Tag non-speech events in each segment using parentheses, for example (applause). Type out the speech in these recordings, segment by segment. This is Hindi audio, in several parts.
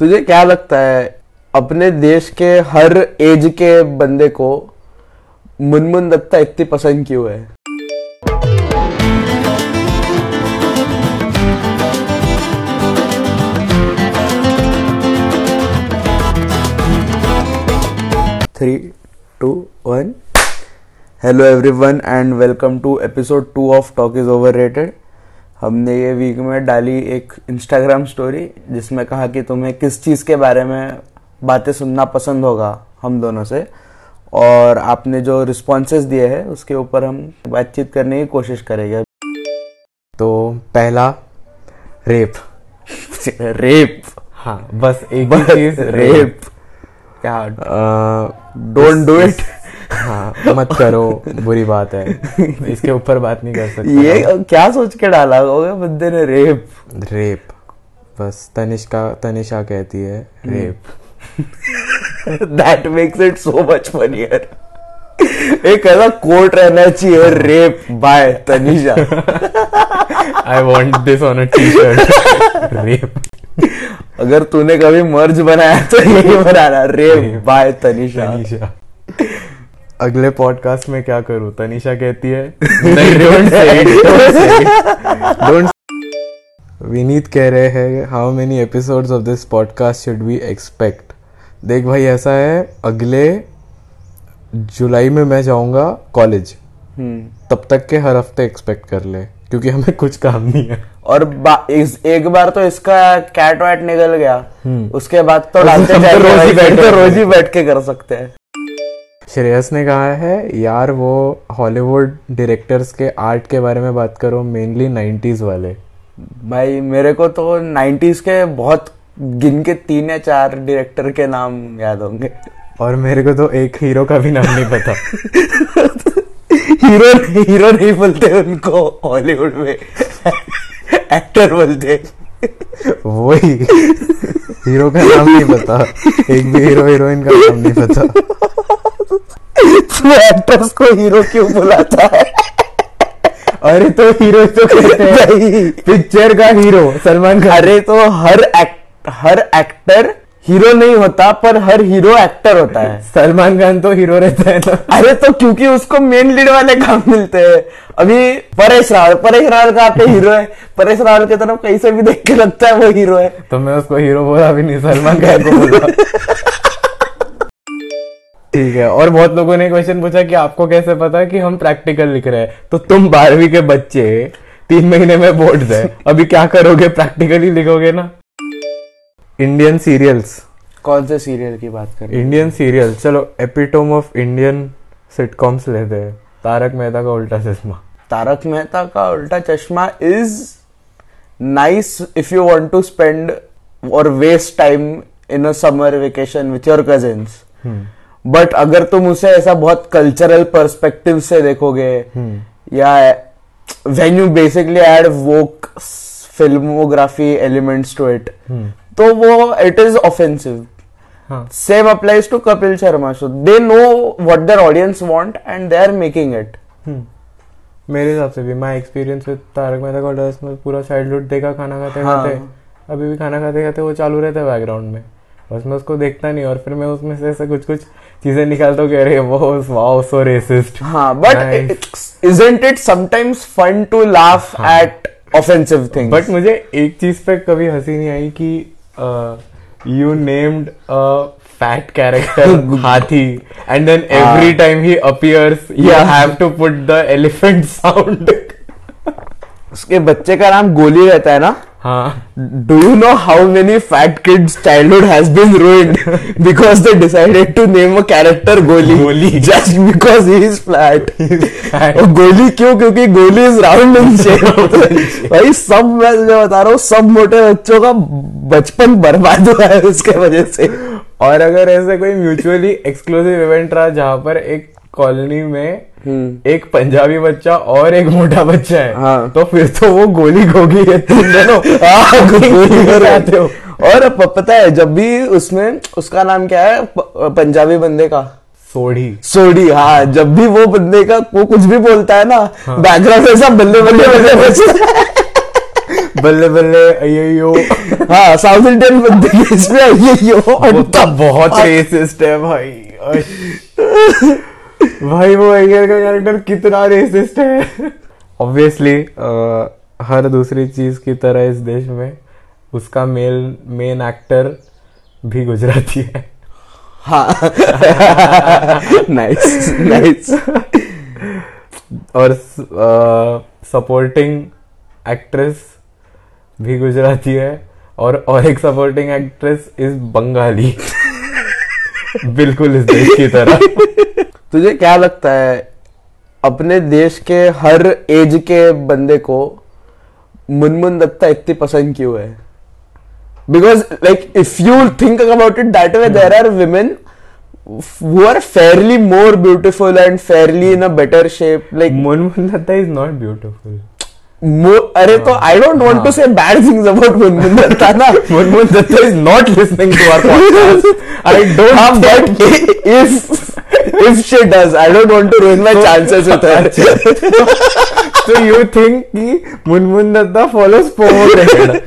तुझे क्या लगता है, अपने देश के हर एज के बंदे को मुनमुन दत्ता इतनी पसंद क्यों है? Three two one hello everyone and welcome to episode two of talk is overrated हमने ये वीक में डाली एक इंस्टाग्राम स्टोरी जिसमें कहा कि तुम्हें किस चीज़ के बारे में बातें सुनना पसंद होगा हम दोनों से। और आपने जो रिस्पॉन्सेज दिए हैं उसके ऊपर हम बातचीत करने की कोशिश करेंगे। तो पहला रेप रेप (laughs) हाँ बस एक बस चीज़ रेप क्या? डोंट डू इट हाँ मत करो बुरी बात है। इसके ऊपर बात नहीं कर सकते ये क्या सोच के डाला होगा बंदे ने? रेप। रेप। बस तनिष्का तनिषा कहती है wrap. That makes it so much funnier एक ऐसा कोट रहना चाहिए wrap by Tanisha I want this on a T shirt wrap. अगर तूने कभी मर्ज बनाया तो यही बनाना रेप बाय तनिषा तनिषा अगले पॉडकास्ट में क्या करूँ? तनिषा कहती है (laughs) डोंट (laughs) विनीत कह रहे हैं how many episodes of this podcast should we expect देख भाई ऐसा है अगले जुलाई में मैं जाऊँगा कॉलेज हम्म। तब तक के हर हफ़्ते एक्सपेक्ट कर ले क्योंकि हमें कुछ काम नहीं है। और इस, एक बार तो इसका कैट वैट निकल गया। उसके बाद तो (laughs) डालते तो तो रोज ही बैठ के कर सकते हैं। श्रेयस ने कहा है यार वो हॉलीवुड डायरेक्टर्स के आर्ट के बारे में बात करो मेनली 90s वाले. भाई मेरे को तो 90s के बहुत गिन के तीन या चार डायरेक्टर के नाम याद होंगे। और मेरे को तो एक हीरो का भी नाम नहीं पता। (laughs) हीरो हीरो नहीं बोलते उनको हॉलीवुड में। एक्टर बोलते। वही। हीरो का नाम नहीं पता। एक भी हीरो हीरोइन का नाम नहीं पता। (laughs) तू एक्टर्स को हीरो क्यों बुलाता है? अरे तो हीरो तो कहते हैं। पिक्चर का हीरो सलमान खान। अरे तो हर एक्ट हर एक्टर हीरो नहीं होता पर हर हीरो एक्टर होता है। सलमान खान तो हीरो रहता है ना। अरे तो क्योंकि उसको मेन लीड वाले काम मिलते हैं। अभी परेश रावल परेश रावल का आपके हीरो है। परेश रावल की तरफ़ कहीं से भी देख के लगता है वो हीरो है। तो मैं उसको हीरो बोला भी नहीं सलमान खान को बोला। (laughs) ठीक है और बहुत लोगों ने क्वेश्चन पूछा कि आपको कैसे पता कि हम प्रैक्टिकल लिख रहे हैं? तो तुम बारहवीं के बच्चे तीन महीने में बोर्ड है (laughs) अभी क्या करोगे? प्रैक्टिकली लिखोगे ना? इंडियन सीरियल्स कौन से सीरियल की बात कर इंडियन सीरियल चलो एपिटोम ऑफ़ इंडियन सिटकॉम्स लेते हैं तारक मेहता का उल्टा चश्मा। तारक मेहता का Ooltah Chashmah is nice if you want to spend और waste time in a summer vacation with your cousins but अगर तुम उसे ऐसा बहुत कल्चरल पर्सपेक्टिव से देखोगे या when you basically add woke filmography elements to it तो वो it is offensive same applies to Kapil Sharma show they know what their audience want and they are making it मेरे हिसाब से भी my experience with Taarak Mehta का उल्टा चश्मा पूरा चाइल्डहुड देखा खाना खाते हाँ। खाते अभी भी खाना खाते खाते वो चालू रहता है बैकग्राउंड में। बस मैं उसको देखता नहीं और फिर मैं उसमें से ऐसे कुछ कुछ चीज़ें निकालता हूँ कह रहे वो वाओ सो रेसिस्ट हाँ but isn't it sometimes fun to laugh at offensive things? But मुझे एक चीज़ पे कभी हँसी नहीं आई कि you named fat character Hathi and then every time he appears you Yeah. Have to put the elephant sound उसके बच्चे का नाम गोली रहता है ना? Do you know how many fat kids childhood has been ruined because they decided to name a character Goli Goli just because he is flat Goli क्यों? क्योंकि गोली इज़ राउंड इन शेप भाई सब मैं बता रहा हूँ सब मोटे बच्चों का बचपन बर्बाद हो रहा है उसके वजह से। और अगर ऐसे कोई म्यूचुअली एक्सक्लूसिव इवेंट रहा जहाँ पर एक कॉलोनी में एक पंजाबी बच्चा और एक मोटा बच्चा है। हाँ। तो फिर तो वो गोली गोगी है। तुम दोनों (laughs) हाँ, गोली कर हो। और पता है जब भी उसमें उसका नाम क्या है? पंजाबी बंदे का। सोढ़ी। सोडी हाँ जब भी वो बंदे का वो कुछ भी बोलता है ना बैकग्राउंड में सब बल्ले बल्ले बल्ले है। बल्ले बल्ले अयो हाँ साउथ इंडियन बंदे के इसमें ये यो वो तो बहुत रेसिस्ट है भाई। भाई वो अय्यर का कैरेक्टर कितना रेसिस्ट है। ऑब्वियसली हर दूसरी चीज़ की तरह इस देश में उसका मेल मेन एक्टर भी गुजराती है। हाँ। नाइस नाइस और सपोर्टिंग एक्ट्रेस भी गुजराती है और और एक सपोर्टिंग एक्ट्रेस इज़ बंगाली। बिल्कुल इस देश की तरह। तुझे क्या लगता है, अपने देश के हर एज के बंदे को मुनमुन दत्ता इतनी पसंद क्यों है? Because like if you think about it that way there are women who are fairly more beautiful and fairly in a better shape, like Dutta is not beautiful more अरे तो I don't want to say bad things about Munmun Dutta ना। Munmun Dutta is not listening to our podcast I don't हाँ, but (laughs) if if she does, I don't want to ruin my (laughs) chances with her. (laughs) so you think कि मुनमुन दत्ता follows पोमो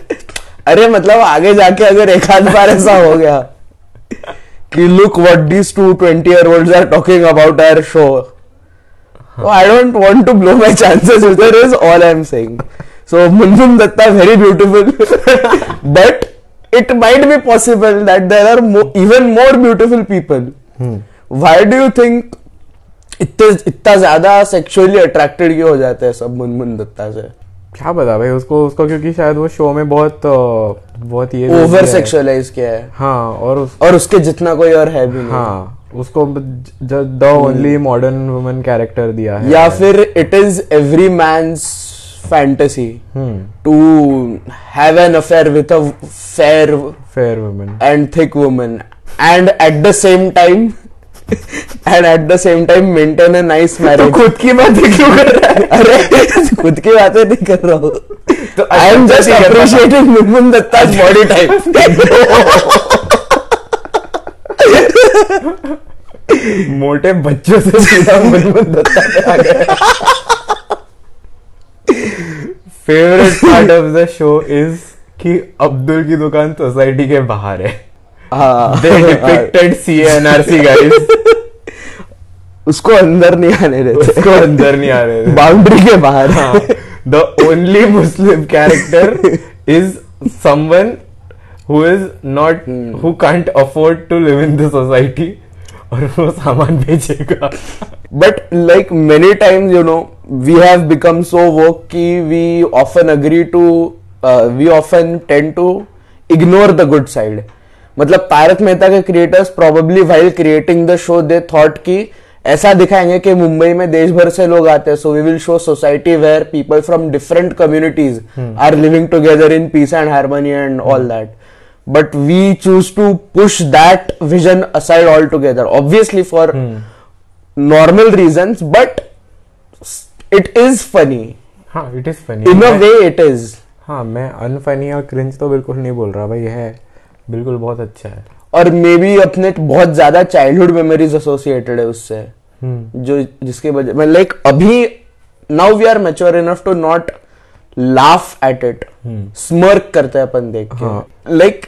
अरे मतलब आगे जाके अगर एक आध बार ऐसा हो गया कि look what these two twenty year old are talking about our show I don't want to blow my chances with her is all I am saying so Munmun Dutta very beautiful but it might be possible that there are mo- even more beautiful people. Why do you think इतने इतना ज़्यादा सेक्सुअली अट्रैक्टेड क्यों हो जाते हैं सब मुनमुन दत्ता से? क्या पता भाई उसको उसको क्योंकि शायद वो शो में बहुत बहुत ये ओवर। सेक्सुअलाइज किया है। हाँ और उस और उसके जितना कोई और है भी नहीं। हाँ उसको the only modern woman character दिया है। या फिर it is every man's fantasy to have an affair with a fair fair woman and thick woman and at the same time and at the same time maintain a nice marriage खुद की बातें क्यों कर रहा है? अरे खुद की बातें नहीं कर रहा हूँ। तो I am just appreciating Munmun Dutta's body type मोटे बच्चों से सीधा मुनमुन दत्ता पे आ गया favourite part of the show is कि अब्दुल की दुकान सोसाइटी के बाहर है। हाँ। दे डिपिक्टेड सीएनआरसी गाइस उसको अंदर नहीं आने देते। उसको अंदर नहीं आ रहे थे बाउंड्री के बाहर। The only Muslim character is someone who is not who can't afford to live in the society और वो सामान बेचेगा। But like many times you know we have become so woke कि we often agree to we often tend to ignore the good side मतलब तारक मेहता के creators probably while creating the show they thought कि ऐसा दिखाएँगे कि मुंबई में देश भर से लोग आते हैं। So we will show society where people from different communities are living together in peace and harmony and all that but we choose to push that vision aside altogether. Obviously for normal reasons but it is funny. हाँ it is funny in a way it is. हाँ मैं अनफनी और क्रिंज तो बिल्कुल नहीं बोल रहा भाई है बिल्कुल बहुत अच्छा है। और मे बी अपने बहुत ज़्यादा चाइल्डहुड मेमोरीज एसोसिएटेड है उससे। हम्म जो जिसके वजह मैं लाइक अभी now we are mature enough to not laugh at it smirk करते हैं अपन देख के। हाँ। लाइक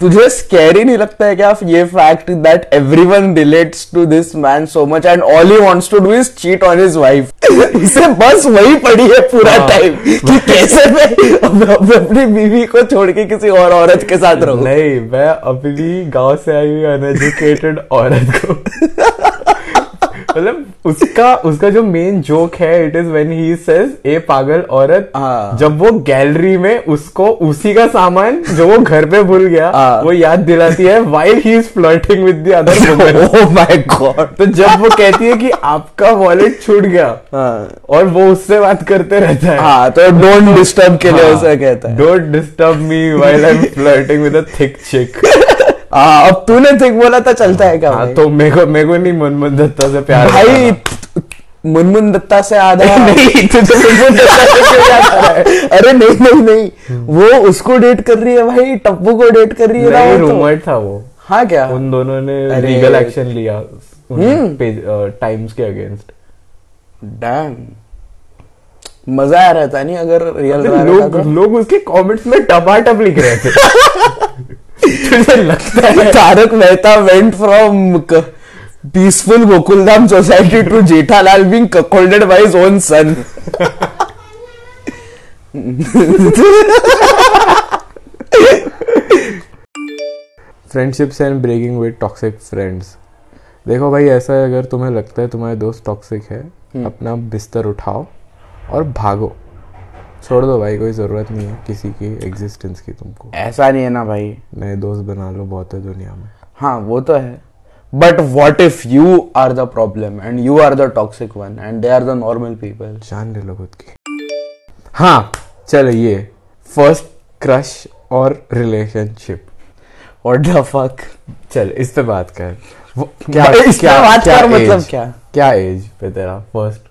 तुझे स्कैरी नहीं लगता है क्या ये fact that everyone relates to this man so much and all he wants to do is cheat on his wife इसे बस वही पड़ी है पूरा हाँ। टाइम कि कैसे मैं अपनी बीवी को छोड़ के किसी और औरत के साथ रहूँ? नहीं मैं अपनी गाँव से आई हुई अनएजुकेटेड औरत को। (laughs) मतलब उसका उसका जो मेन जोक है it is when he says ए पागल औरत हाँ। जब वो गैलरी में उसको उसी का सामान जो वो घर पे भूल गया हाँ। वो याद दिलाती है while he is flirting with the other woman oh my god तो जब वो कहती है कि आपका वॉलेट छूट गया हाँ। और वो उससे बात करते रहता है। हाँ तो डोंट डिस्टर्ब के लिए उसे कहता है। Don't disturb me while I am flirting with a thick chick हाँ अब तूने थिक बोला था चलता है क्या हाँ तो मेरे को मेरे को नहीं मनमोहन दत्ता से प्यार भाई मुनमुन दत्ता से आधा (laughs) नहीं, तू तो मुनमुन दत्ता से क्यों याद रहा है? अरे नहीं नहीं नहीं। वो उसको डेट कर रही है भाई टप्पू को डेट कर रही है ना नहीं तो। रूमर था वो। हाँ क्या? उन दोनों ने लीगल एक्शन लिया हम्म। टाइम्स के अगेंस्ट डैम मज़ा आ रहा था नहीं अगर रियल लोग लोग उसके कमेंट्स में टपाटप लिख रहे थे। (laughs) तुझे लगता है? Taarak Mehta went from peaceful Gokuldham society to Jethalal being cuckolded by his own son. Friendships and breaking with toxic friends देखो भाई ऐसा है अगर तुम्हें लगता है तुम्हारे दोस्त टॉक्सिक है अपना बिस्तर उठाओ और भागो। छोड़ दो भाई कोई ज़रूरत नहीं है किसी की एग्जिस्टेंस की तुमको। ऐसा नहीं है ना भाई। नए दोस्त बना लो बहुत है दुनिया में। हाँ वो तो है। But what if you are the problem and you are the toxic one and they are the normal people जान ले लो खुद की। हाँ चलो ये फ़र्स्ट क्रश और रिलेशनशिप व्हाट द फक चल इस पे बात कर। वो भाई, इस पे बात कर मतलब? क्या? क्या एज पे तेरा फ़र्स्ट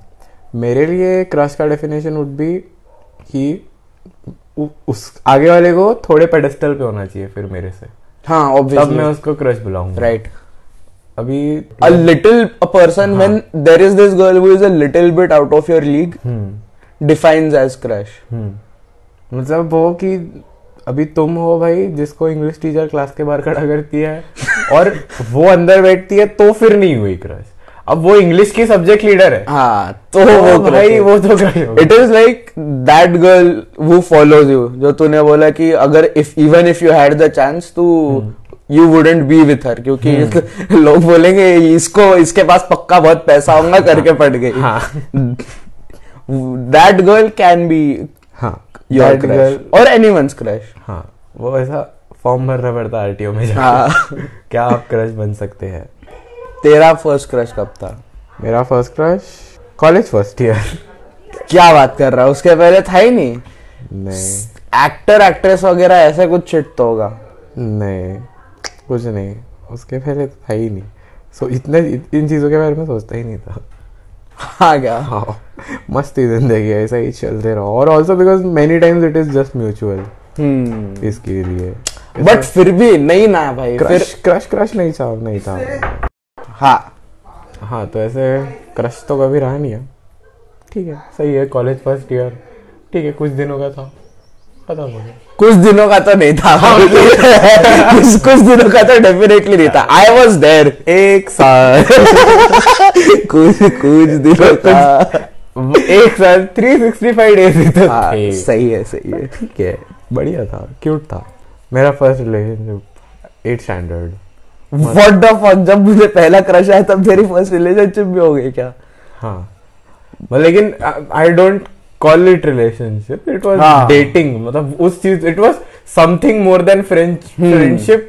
मेरे लिए क्रश का डेफिनेशन वुड बी कि उस आगे वाले को थोड़े पेडेस्टल पे होना चाहिए फिर मेरे से। हाँ, तब मैं उसको क्रश बुलाऊँगा। Right. अभी a person when there is this girl who is a little bit out of your league हम्म। defines as crush. हम्म। मतलब वो कि अभी तुम हो भाई जिसको इंग्लिश टीचर क्लास के बाहर खड़ा करती है और वो अंदर बैठती है तो फिर नहीं हुई क्रश अब वो इंग्लिश की सब्जेक्ट लीडर है। हाँ तो तो वो भाई वो तो हो। It is like that girl who follows you जो तूने बोला कि अगर if even if you had the chance to you wouldn't be with her क्योंकि (laughs) लोग बोलेंगे इसको इसके पास पक्का बहुत पैसा होगा करके पड़ गई। हाँ। दैट गर्ल कैन बी हाँ योर क्रश और एनीवन्स क्रश हाँ वो ऐसा फॉर्म भरना पड़ता आरटीओ में जाके। हाँ। (laughs) क्या आप क्रश बन सकते हैं? तेरा फ़र्स्ट क्रश कब था? मेरा first crush college first year क्या बात कर रहा है? उसके पहले था ही नहीं। नहीं। एक्टर एक्ट्रेस वगैरह ऐसे कुछ शिट तो होगा। नहीं। कुछ नहीं। उसके पहले तो था ही नहीं। सो so, इतने इन चीज़ों के बारे में सोचता ही नहीं था। हाँ क्या हाँ। मस्ती ज़िंदगी है। ऐसा ही चलते रहो। और also because many times it is just mutual इसके लिए। बट फिर भी नहीं ना भाई। फिर क्रश क्रश क्रश नहीं था नहीं था। हाँ। हाँ तो ऐसे क्रश तो कभी रहा नहीं है। ठीक है सही है कॉलेज फ़र्स्ट ईयर ठीक है कुछ दिनों का था। खत्म हो गया कुछ दिनों का तो नहीं था। (laughs) कुछ कुछ दिनों का तो डेफिनेटली नहीं था। आई वॉज़ देयर एक साल। (laughs) कुछ कुछ दिनों का। (laughs) एक साल थ्री सिक्सटी फाइव डेज़ हाँ, थे। सही है सही है। ठीक है बढ़िया था क्यूट था। मेरा first relationship eight standard what the fuck जब मुझे पहला क्रश आया तब मेरी फ़र्स्ट रिलेशनशिप भी हो गई क्या? हाँ। लेकिन I don't call it relationship it was. Dating मतलब उस चीज़ it was something more than french friendship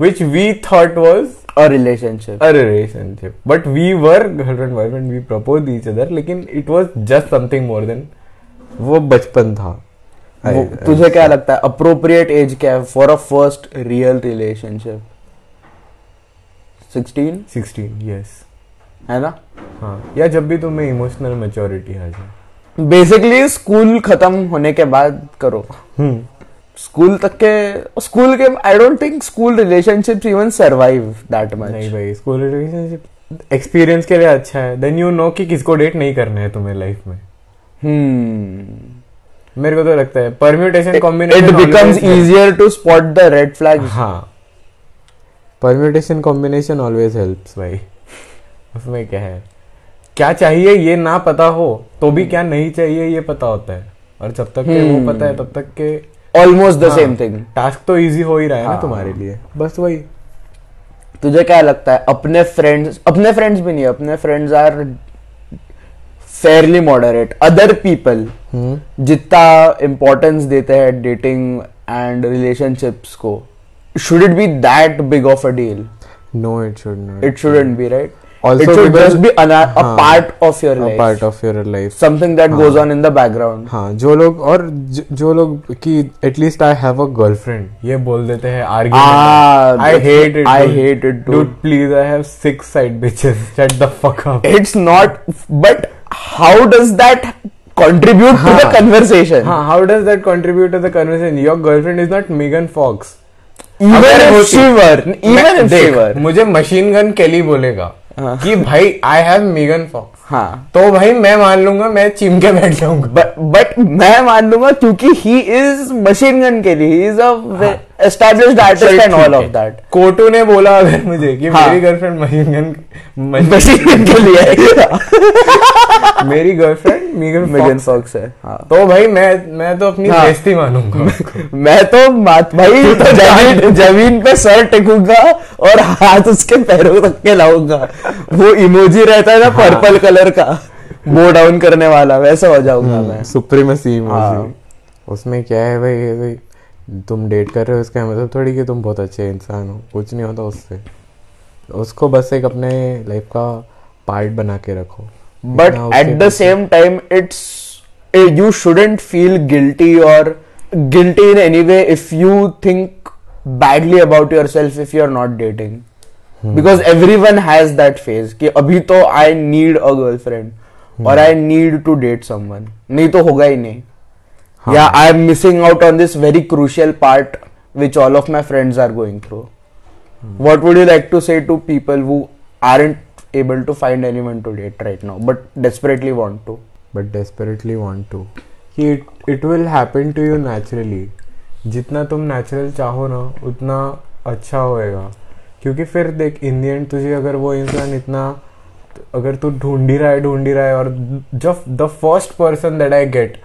which we thought was और relationship a relationship. But we were girlfriend boyfriend we proposed each other लेकिन it was just something more than वो बचपन था। I- तुझे क्या लगता है? अप्रोप्रिएट एज क्या है for a first real relationship 16 16 yes. है ना? हाँ या जब भी तुम्हें इमोशनल मेच्योरिटी आ जाए। बेसिकली स्कूल खत्म होने के बाद करो। हम्म। स्कूल तक के स्कूल के I don't think school relationships even survive that much नहीं भाई स्कूल रिलेशनशिप एक्सपीरियंस के लिए अच्छा है। देन यू नो कि किसको डेट नहीं करना है तुम्हें लाइफ में। हम्म। मेरे को तो लगता है permutation combination it becomes easier to spot the red flag हाँ। परम्यूटेशन कॉम्बिनेशन ऑलवेज हेल्प्स भाई। उसमें क्या है? क्या चाहिए ये ना पता हो तो भी क्या नहीं चाहिए ये पता होता है। और जब तक के वो हम्म। पता है तब तक के almost the same thing task तो इजी हो ही रहा है ना हाँ। तुम्हारे लिए। बस वही। तुझे क्या लगता है अपने फ्रेंड्स अपने फ्रेंड्स भी नहीं अपने friends are fairly moderate other people जितना इम्पोर्टेंस देते हैं डेटिंग एंड रिलेशनशिप्स को Should it be that big of a deal no it should not it shouldn't be right Also it should because- just be an, a हाँ, part of your a life part of your life something that goes on in the background हाँ जो लोग और ज- जो लोग कि at least I have a girlfriend ये बोल देते हैं Ah, argument I that's- hate it I hate it, dude. dude please I have six side bitches (laughs) shut the fuck up it's not but how does that contribute to the हाँ. conversation हाँ how does that contribute to the conversation your girlfriend is not Megan Fox She were even if मुझे मशीन गन केली बोलेगा हाँ. कि भाई आई हैव मेगन फॉक्स हाँ। तो भाई मैं मान लूँगा मैं चिम के बैठ जाऊँगा। But but मैं मान लूँगा क्योंकि ही इज़ मशीन गन के लिए ही। Is a established artist and all of that कोटू ने बोला अगर मुझे कि हाँ. मेरी girlfriend machine gun machine gun के लिए (laughs) मेरी गर्लफ्रेंड मेगन मेगन फॉक्स है हाँ तो भाई मैं मैं तो अपनी हाँ. बेइज्जती मानूँगा। मैं तो मात भाई ज़मीन ज़मीन पे सर टेकूँगा और हाथ उसके पैरों तक के लाऊँगा वो इमोजी रहता है ना हाँ. पर्पल कलर का बो डाउन करने वाला वैसा हो जाऊँगा मैं सुप्रीमेसी हाँ. उसमें क्या है भाई भाई तुम डेट कर रहे हो इसका मतलब थोड़ी कि तुम बहुत अच्छे इंसान हो कुछ नहीं होता उससे। उसको बस एक अपने लाइफ का पार्ट बना के रखो। But at the same time it's you shouldn't feel guilty और guilty in any way if you think badly about yourself if you are not dating because everyone has that phase कि अभी तो I need a girlfriend और I need to date someone नहीं तो होगा ही नहीं। Yeah I am missing out on this very crucial part which all of my friends are going through what would you like to say to people who aren't able to find anyone to date right now but desperately want to but desperately want to कि it will happen to you naturally जितना तुम नेचुरल चाहो ना उतना अच्छा होएगा क्योंकि फिर देख इन दी एंड तुझे अगर वो इंसान इतना अगर तू ढूंढ ही रहा है ढूंढ ही रहा है और जब the first person that I get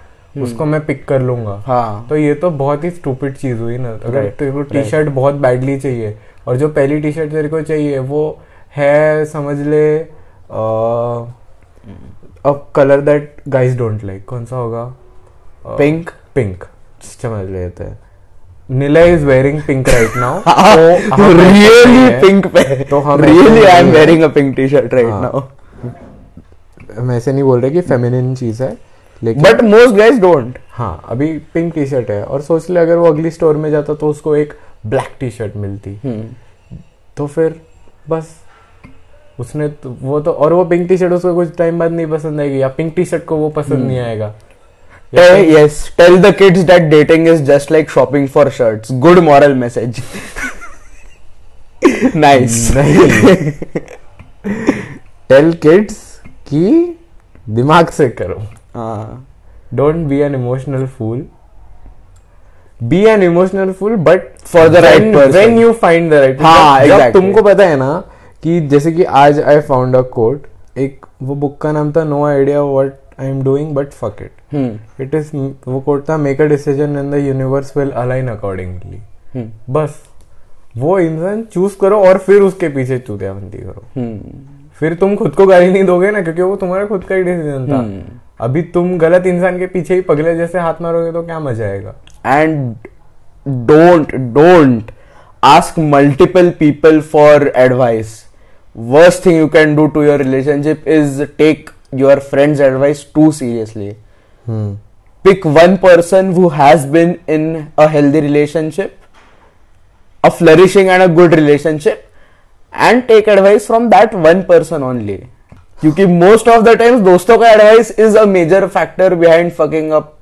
उसको मैं पिक कर लूँगा। हाँ। तो ये तो बहुत ही स्टूपिड चीज़ हुई ना। अगर तेरे को टी शर्ट बहुत बैडली चाहिए और जो पहली टी शर्ट तेरे को चाहिए वो है समझ ले a colour that guys don't like कौन सा होगा? पिंक पिंक समझ लेते हैं। Neela is wearing pink right now really pink पे। तो हम really ऐसे I am नहीं है। wearing a pink t-shirt right हाँ. now मैं ऐसे नहीं बोल रहे कि फेमिनिन चीज़ है। लेकिन but most guys don't. हाँ अभी पिंक टी शर्ट है और सोच ले अगर वो अगली स्टोर में जाता तो उसको एक ब्लैक टी शर्ट मिलती तो फिर बस उसने तो, वो तो और वो पिंक टी शर्ट उसको कुछ टाइम बाद नहीं पसंद आएगी या पिंक टी शर्ट को वो पसंद नहीं आएगा। या Tell, फिर- yes tell the kids that dating is just like shopping for shirts. Good moral message. (laughs) Nice. नहीं टेल किड्स कि दिमाग से करो। हाँ। Don't be an emotional fool be an emotional fool but for the right person. When you find the right हाँ, exactly. तुमको पता है ना कि जैसे कि आज आई फाउंड अ कोट एक वो बुक का नाम था no idea what I am doing but fuck it it is वो कोट था make a decision in the universe will align accordingly बस वो इंसान चूज़ करो और फिर उसके पीछे चूतियाबंदी करो। हम्म। फिर तुम खुद को गाली नहीं दोगे ना क्योंकि वो तुम्हारा खुद का ही डिसीज़न था। हम्म। अभी तुम गलत इंसान के पीछे ही पगले जैसे हाथ मारोगे तो क्या मज़ा आएगा? And don't don't ask multiple people for advice worst thing you can do to your relationship is take your friends advice too seriously pick one person who has been in a healthy relationship a flourishing and a good relationship and take advice from that one person only क्योंकि मोस्ट ऑफ़ द टाइम्स दोस्तों का advice is a major factor behind fucking up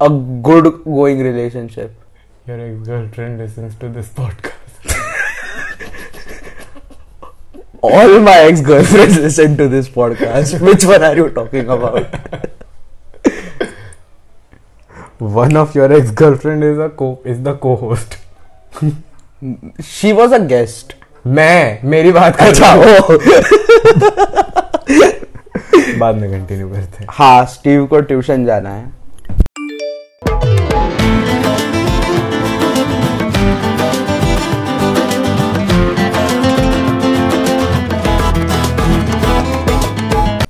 a good going relationship your girlfriend listens to this podcast all my ex girlfriends listen to this podcast which one are you talking about one of your ex girlfriend is a co is the co host she was a guest मैं मेरी बात का रहा बाद में कंटिन्यू करते हैं। हाँ स्टीव को ट्यूशन जाना है।